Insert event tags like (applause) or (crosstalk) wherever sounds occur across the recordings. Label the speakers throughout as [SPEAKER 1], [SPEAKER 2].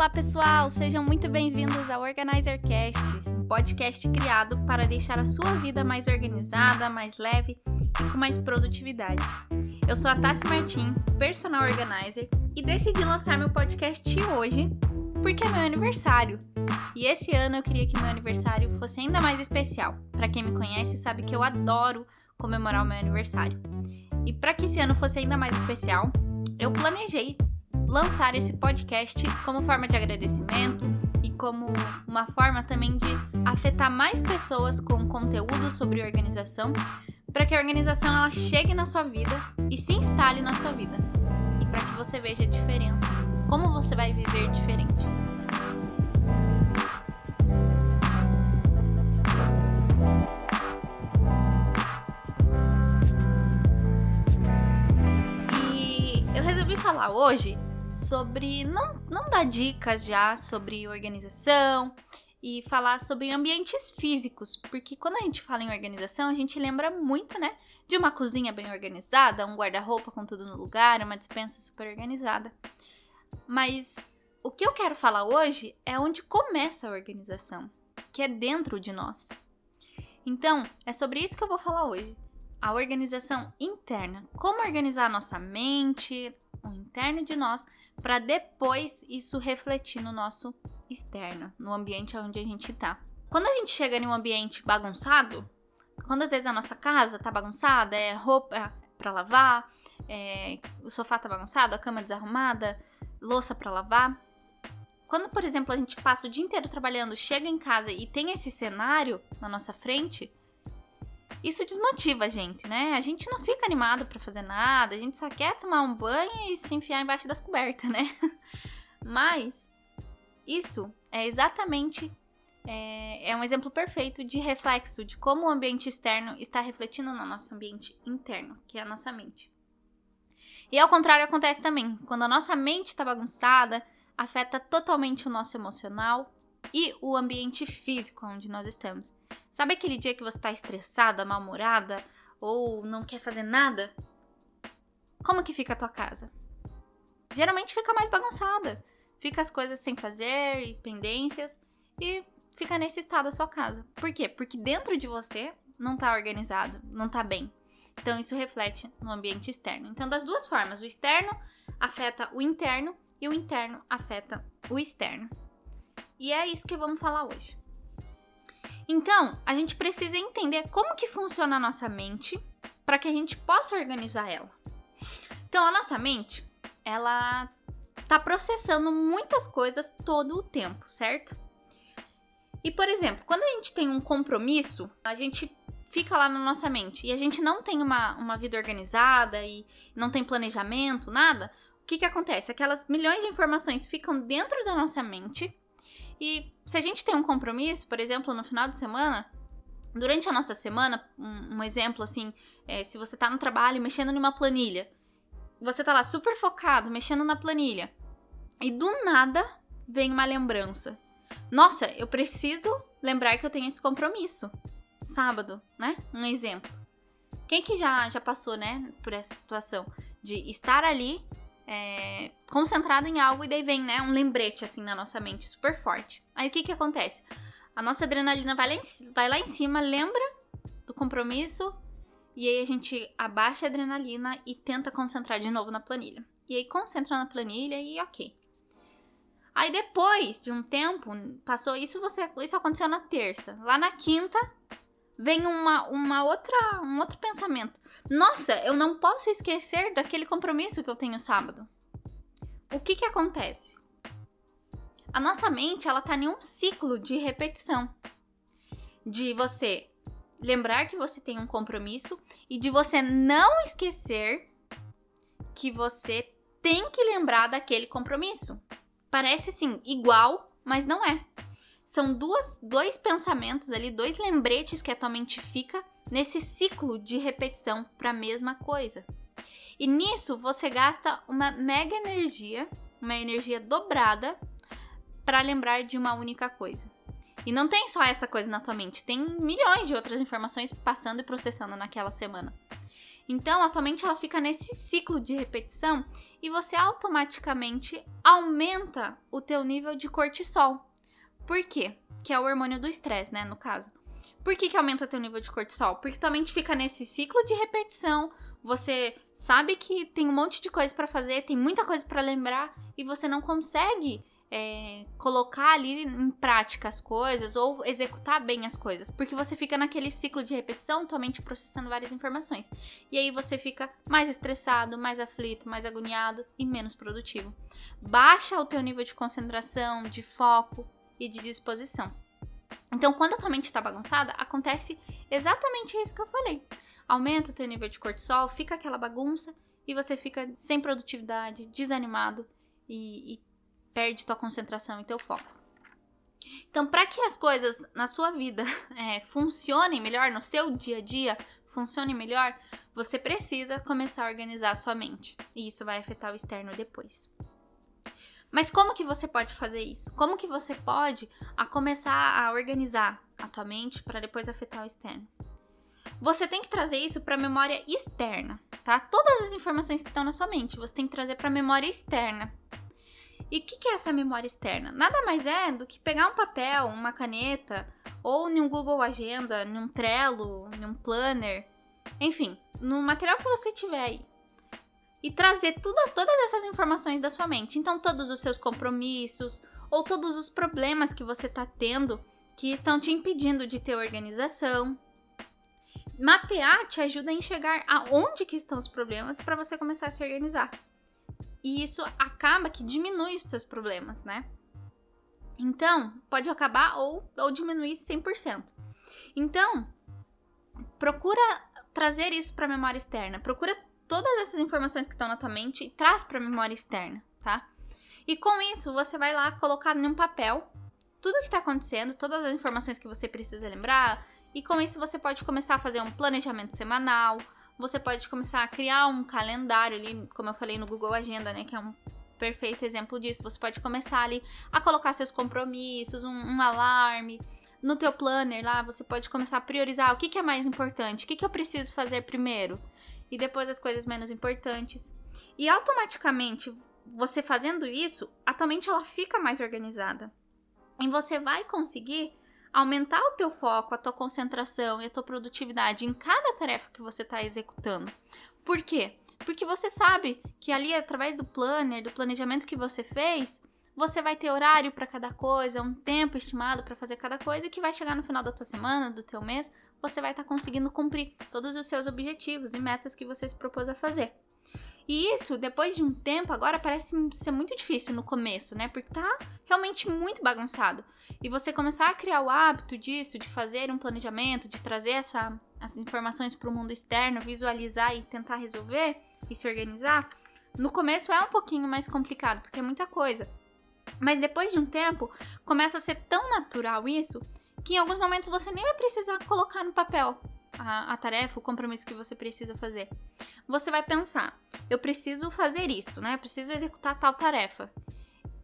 [SPEAKER 1] Olá, pessoal! Sejam muito bem-vindos ao OrganizerCast, podcast criado para deixar a sua vida mais organizada, mais leve e com mais produtividade. Eu sou a Tassi Martins, personal organizer, e decidi lançar meu podcast hoje porque é meu aniversário. E esse ano eu queria que meu aniversário fosse ainda mais especial. Para quem me conhece sabe que eu adoro comemorar o meu aniversário. E para que esse ano fosse ainda mais especial, eu planejei lançar esse podcast como forma de agradecimento e como uma forma também de afetar mais pessoas com conteúdo sobre organização, para que a organização ela chegue na sua vida e se instale na sua vida. E para que você veja a diferença, como você vai viver diferente. E eu resolvi falar hoje sobre não, não dar dicas já sobre organização e falar sobre ambientes físicos, porque quando a gente fala em organização, a gente lembra muito, né, de uma cozinha bem organizada, um guarda-roupa com tudo no lugar, uma dispensa super organizada. Mas o que eu quero falar hoje é onde começa a organização, que é dentro de nós. Então, é sobre isso que eu vou falar hoje. A organização interna. Como organizar a nossa mente, o interno de nós, para depois isso refletir no nosso externo, no ambiente onde a gente tá. Quando a gente chega em um ambiente bagunçado, quando às vezes a nossa casa tá bagunçada, é roupa para lavar, é, o sofá tá bagunçado, a cama desarrumada, louça para lavar. Quando, por exemplo, a gente passa o dia inteiro trabalhando, chega em casa e tem esse cenário na nossa frente, isso desmotiva a gente, né? A gente não fica animado para fazer nada, a gente só quer tomar um banho e se enfiar embaixo das cobertas, né? (laughs) Mas isso é exatamente é, é, um exemplo perfeito de reflexo de como o ambiente externo está refletindo no nosso ambiente interno, que é a nossa mente. E ao contrário acontece também, quando a nossa mente está bagunçada, afeta totalmente o nosso emocional e o ambiente físico onde nós estamos. Sabe aquele dia que você está estressada, mal-humorada ou não quer fazer nada? Como que fica a tua casa? Geralmente fica mais bagunçada. Fica as coisas sem fazer e pendências e fica nesse estado a sua casa. Por quê? Porque dentro de você não está organizado, não está bem. Então isso reflete no ambiente externo. Então das duas formas, o externo afeta o interno e o interno afeta o externo. E é isso que vamos falar hoje. Então, a gente precisa entender como que funciona a nossa mente para que a gente possa organizar ela. Então, a nossa mente, ela tá processando muitas coisas todo o tempo, certo? E, por exemplo, quando a gente tem um compromisso, a gente fica lá na nossa mente e a gente não tem uma, uma vida organizada e não tem planejamento, nada, o que, que acontece? Aquelas milhões de informações ficam dentro da nossa mente e se a gente tem um compromisso, por exemplo, no final de semana, durante a nossa semana, um, um exemplo assim, é, se você tá no trabalho mexendo numa planilha, você tá lá super focado, mexendo na planilha, e do nada vem uma lembrança. Nossa, eu preciso lembrar que eu tenho esse compromisso. Sábado, né? Um exemplo. Quem que já, já passou, né, por essa situação de estar ali é, concentrado em algo e daí vem, né, um lembrete assim na nossa mente super forte. Aí o que que acontece? A nossa adrenalina vai lá em, vai lá em cima, lembra do compromisso e aí a gente abaixa a adrenalina e tenta concentrar de novo na planilha. E aí concentra na planilha e ok. Aí depois de um tempo, passou isso, você isso aconteceu na terça. Lá na quinta, vem uma, uma outra, um outro pensamento. Nossa, eu não posso esquecer daquele compromisso que eu tenho sábado. O que que acontece? A nossa mente, ela tá em um ciclo de repetição. De você lembrar que você tem um compromisso e de você não esquecer que você tem que lembrar daquele compromisso. Parece assim, igual, mas não é são duas, dois pensamentos ali, dois lembretes que a tua mente fica nesse ciclo de repetição para a mesma coisa. E nisso você gasta uma mega energia, uma energia dobrada para lembrar de uma única coisa. E não tem só essa coisa na tua mente, tem milhões de outras informações passando e processando naquela semana. Então, atualmente ela fica nesse ciclo de repetição e você automaticamente aumenta o teu nível de cortisol. Por quê? Que é o hormônio do estresse, né, no caso. Por que, que aumenta teu nível de cortisol? Porque tua mente fica nesse ciclo de repetição, você sabe que tem um monte de coisa para fazer, tem muita coisa para lembrar e você não consegue é, colocar ali em prática as coisas ou executar bem as coisas, porque você fica naquele ciclo de repetição, tua mente processando várias informações. E aí você fica mais estressado, mais aflito, mais agoniado e menos produtivo. Baixa o teu nível de concentração, de foco e de disposição. Então, quando a tua mente está bagunçada, acontece exatamente isso que eu falei. Aumenta o teu nível de cortisol, fica aquela bagunça e você fica sem produtividade, desanimado e, e perde tua concentração e teu foco. Então, para que as coisas na sua vida (laughs) é, funcionem melhor, no seu dia a dia funcionem melhor, você precisa começar a organizar a sua mente. E isso vai afetar o externo depois. Mas como que você pode fazer isso? Como que você pode a começar a organizar a tua mente para depois afetar o externo? Você tem que trazer isso para a memória externa, tá? Todas as informações que estão na sua mente, você tem que trazer para a memória externa. E o que, que é essa memória externa? Nada mais é do que pegar um papel, uma caneta, ou num Google Agenda, num Trello, num Planner, enfim, no material que você tiver aí. E trazer tudo, todas essas informações da sua mente. Então, todos os seus compromissos, ou todos os problemas que você está tendo que estão te impedindo de ter organização. Mapear te ajuda a enxergar aonde que estão os problemas para você começar a se organizar. E isso acaba que diminui os teus problemas, né? Então, pode acabar ou, ou diminuir 100%. Então, procura trazer isso para a memória externa. Procura todas essas informações que estão na tua mente e traz para a memória externa, tá? E com isso, você vai lá colocar em um papel tudo o que está acontecendo, todas as informações que você precisa lembrar, e com isso você pode começar a fazer um planejamento semanal, você pode começar a criar um calendário ali, como eu falei no Google Agenda, né? Que é um perfeito exemplo disso. Você pode começar ali a colocar seus compromissos, um, um alarme. No teu planner lá, você pode começar a priorizar o que, que é mais importante, o que, que eu preciso fazer primeiro, e depois as coisas menos importantes. E automaticamente, você fazendo isso, a tua mente ela fica mais organizada. E você vai conseguir aumentar o teu foco, a tua concentração e a tua produtividade em cada tarefa que você está executando. Por quê? Porque você sabe que ali, através do planner, do planejamento que você fez, você vai ter horário para cada coisa, um tempo estimado para fazer cada coisa que vai chegar no final da tua semana, do teu mês, você vai estar tá conseguindo cumprir todos os seus objetivos e metas que você se propôs a fazer. E isso, depois de um tempo, agora parece ser muito difícil no começo, né? Porque tá realmente muito bagunçado. E você começar a criar o hábito disso, de fazer um planejamento, de trazer essa, as informações para o mundo externo, visualizar e tentar resolver e se organizar, no começo é um pouquinho mais complicado, porque é muita coisa. Mas depois de um tempo, começa a ser tão natural isso que em alguns momentos você nem vai precisar colocar no papel a, a, tarefa, o compromisso que você precisa fazer. Você vai pensar, eu preciso fazer isso, né? Eu preciso executar tal tarefa.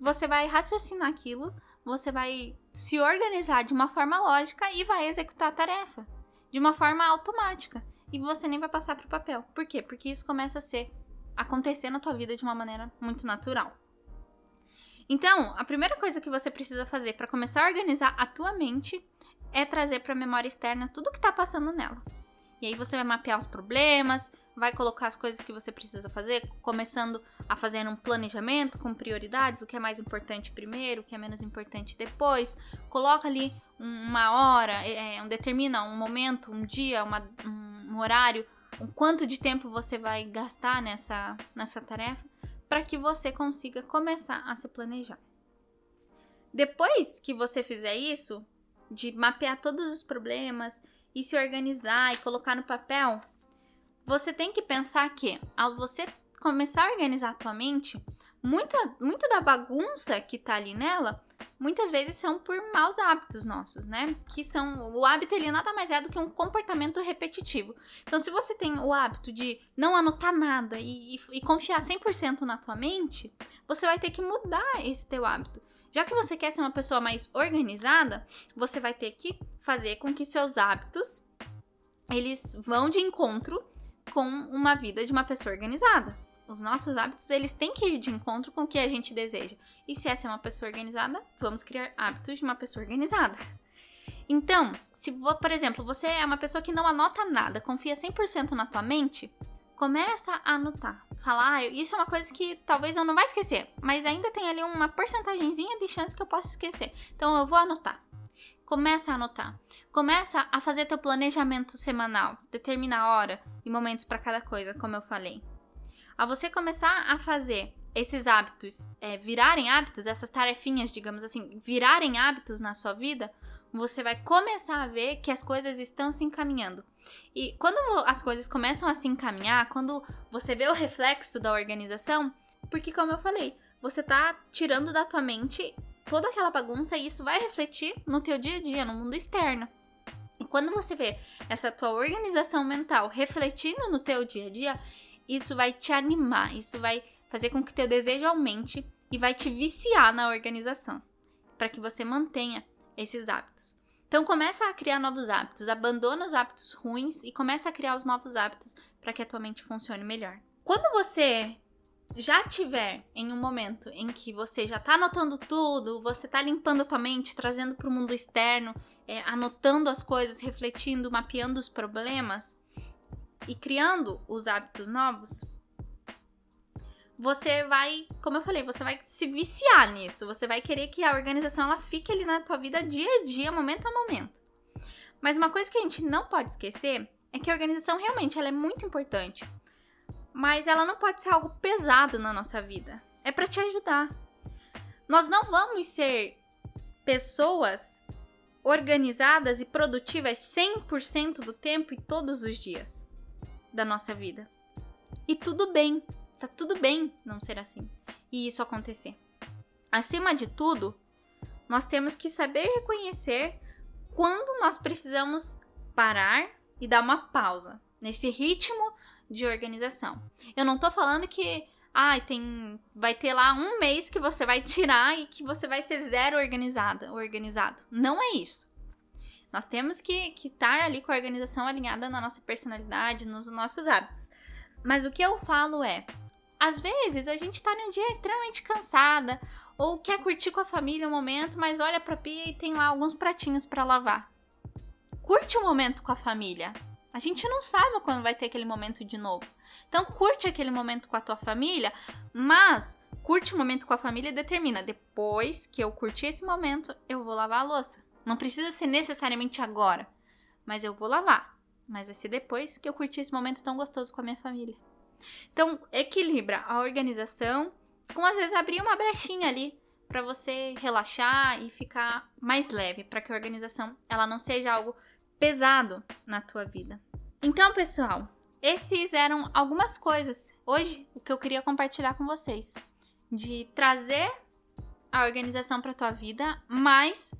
[SPEAKER 1] Você vai raciocinar aquilo, você vai se organizar de uma forma lógica e vai executar a tarefa de uma forma automática. E você nem vai passar para o papel. Por quê? Porque isso começa a ser acontecer na tua vida de uma maneira muito natural. Então, a primeira coisa que você precisa fazer para começar a organizar a tua mente é trazer para a memória externa tudo que está passando nela. E aí você vai mapear os problemas, vai colocar as coisas que você precisa fazer, começando a fazer um planejamento com prioridades, o que é mais importante primeiro, o que é menos importante depois. Coloca ali uma hora, é, é determina um momento, um dia, uma, um horário, o quanto de tempo você vai gastar nessa, nessa tarefa, para que você consiga começar a se planejar. Depois que você fizer isso, de mapear todos os problemas e se organizar e colocar no papel, você tem que pensar que ao você começar a organizar a tua mente, muita, muito da bagunça que tá ali nela, muitas vezes são por maus hábitos nossos, né? Que são o hábito ele nada mais é do que um comportamento repetitivo. Então, se você tem o hábito de não anotar nada e, e, e confiar 100% na tua mente, você vai ter que mudar esse teu hábito. Já que você quer ser uma pessoa mais organizada, você vai ter que fazer com que seus hábitos eles vão de encontro com uma vida de uma pessoa organizada. Os nossos hábitos, eles têm que ir de encontro com o que a gente deseja. E se essa é uma pessoa organizada, vamos criar hábitos de uma pessoa organizada. Então, se, por exemplo, você é uma pessoa que não anota nada, confia 100% na tua mente, começa a anotar. Falar, ah, isso é uma coisa que talvez eu não vai esquecer, mas ainda tem ali uma porcentagemzinha de chance que eu possa esquecer. Então eu vou anotar. Começa a anotar. Começa a fazer teu planejamento semanal. Determina a hora e momentos para cada coisa, como eu falei. A você começar a fazer esses hábitos é, virarem hábitos, essas tarefinhas, digamos assim, virarem hábitos na sua vida, você vai começar a ver que as coisas estão se encaminhando. E quando as coisas começam a se encaminhar, quando você vê o reflexo da organização, porque como eu falei, você tá tirando da tua mente toda aquela bagunça e isso vai refletir no teu dia a dia, no mundo externo. E quando você vê essa tua organização mental refletindo no teu dia a dia, isso vai te animar, isso vai fazer com que teu desejo aumente e vai te viciar na organização, para que você mantenha esses hábitos. Então começa a criar novos hábitos, abandona os hábitos ruins e começa a criar os novos hábitos para que a tua mente funcione melhor. Quando você já tiver em um momento em que você já está anotando tudo, você está limpando a tua mente, trazendo para o mundo externo, é, anotando as coisas, refletindo, mapeando os problemas e criando os hábitos novos, você vai, como eu falei, você vai se viciar nisso. Você vai querer que a organização ela fique ali na tua vida dia a dia, momento a momento. Mas uma coisa que a gente não pode esquecer é que a organização realmente ela é muito importante. Mas ela não pode ser algo pesado na nossa vida. É para te ajudar. Nós não vamos ser pessoas organizadas e produtivas 100% do tempo e todos os dias da nossa vida. E tudo bem. Tá tudo bem não ser assim e isso acontecer. Acima de tudo, nós temos que saber reconhecer quando nós precisamos parar e dar uma pausa nesse ritmo de organização. Eu não tô falando que ah, tem vai ter lá um mês que você vai (laughs) tirar e que você vai ser zero organizada, organizado. Não é isso. Nós temos que estar ali com a organização alinhada na nossa personalidade, nos nossos hábitos. Mas o que eu falo é, às vezes a gente tá num dia extremamente cansada ou quer curtir com a família um momento, mas olha pra pia e tem lá alguns pratinhos para lavar. Curte o um momento com a família. A gente não sabe quando vai ter aquele momento de novo. Então curte aquele momento com a tua família, mas curte o momento com a família e determina, depois que eu curtir esse momento, eu vou lavar a louça. Não precisa ser necessariamente agora, mas eu vou lavar. Mas vai ser depois que eu curtir esse momento tão gostoso com a minha família. Então, equilibra a organização com às vezes abrir uma brechinha ali para você relaxar e ficar mais leve, para que a organização ela não seja algo pesado na tua vida. Então, pessoal, esses eram algumas coisas hoje o que eu queria compartilhar com vocês, de trazer a organização para tua vida, mas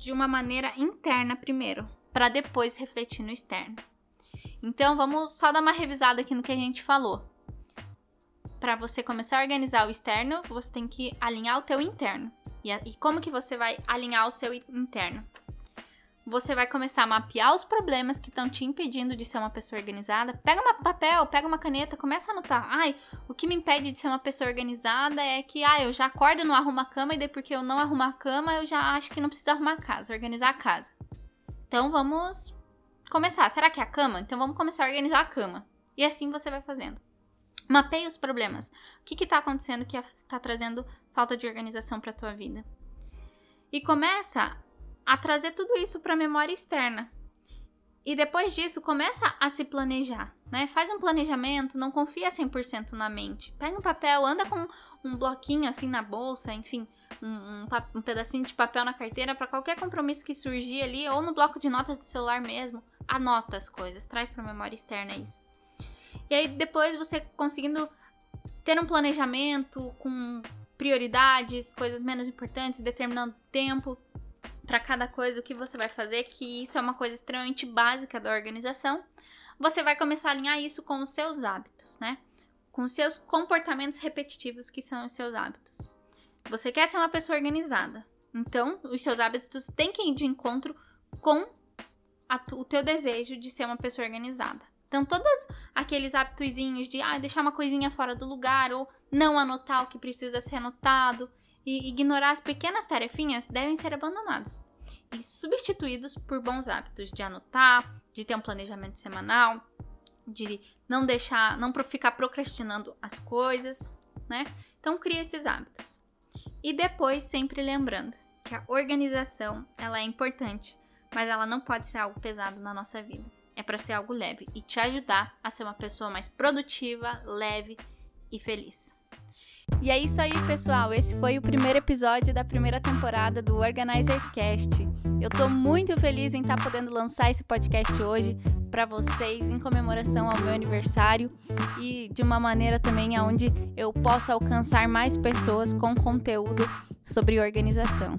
[SPEAKER 1] de uma maneira interna primeiro, para depois refletir no externo. Então vamos só dar uma revisada aqui no que a gente falou. Para você começar a organizar o externo, você tem que alinhar o teu interno. E, a, e como que você vai alinhar o seu interno? Você vai começar a mapear os problemas que estão te impedindo de ser uma pessoa organizada. Pega um papel, pega uma caneta, começa a anotar. Ai, o que me impede de ser uma pessoa organizada é que, ah, eu já acordo, não arrumo a cama, e daí porque eu não arrumo a cama, eu já acho que não preciso arrumar a casa, organizar a casa. Então vamos começar. Será que é a cama? Então vamos começar a organizar a cama. E assim você vai fazendo. Mapeie os problemas. O que está acontecendo que está trazendo falta de organização para a tua vida? E começa a trazer tudo isso para a memória externa. E depois disso, começa a se planejar, né? Faz um planejamento, não confia 100% na mente. Pega um papel, anda com um bloquinho assim na bolsa, enfim, um, um, um pedacinho de papel na carteira para qualquer compromisso que surgir ali, ou no bloco de notas do celular mesmo anota as coisas, traz para a memória externa isso. E aí depois você conseguindo ter um planejamento com prioridades, coisas menos importantes, determinando tempo para cada coisa, o que você vai fazer, que isso é uma coisa extremamente básica da organização. Você vai começar a alinhar isso com os seus hábitos, né? Com os seus comportamentos repetitivos, que são os seus hábitos. Você quer ser uma pessoa organizada, então os seus hábitos têm que ir de encontro com a, o teu desejo de ser uma pessoa organizada. Então, todos aqueles hábitozinhos de ah, deixar uma coisinha fora do lugar ou não anotar o que precisa ser anotado e ignorar as pequenas tarefinhas devem ser abandonados e substituídos por bons hábitos de anotar, de ter um planejamento semanal, de não deixar, não ficar procrastinando as coisas, né? Então cria esses hábitos. E depois sempre lembrando que a organização, ela é importante, mas ela não pode ser algo pesado na nossa vida é para ser algo leve e te ajudar a ser uma pessoa mais produtiva, leve e feliz. E é isso aí, pessoal. Esse foi o primeiro episódio da primeira temporada do Organizer Cast. Eu tô muito feliz em estar tá podendo lançar esse podcast hoje para vocês em comemoração ao meu aniversário e de uma maneira também onde eu possa alcançar mais pessoas com conteúdo sobre organização.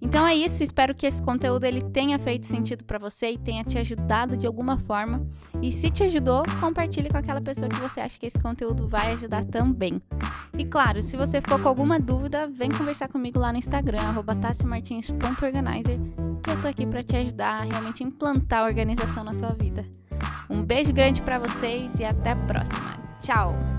[SPEAKER 1] Então é isso, espero que esse conteúdo ele tenha feito sentido para você e tenha te ajudado de alguma forma. E se te ajudou, compartilhe com aquela pessoa que você acha que esse conteúdo vai ajudar também. E claro, se você ficou com alguma dúvida, vem conversar comigo lá no Instagram @tassimartins.organizer, que eu tô aqui para te ajudar a realmente implantar a organização na tua vida. Um beijo grande para vocês e até a próxima. Tchau.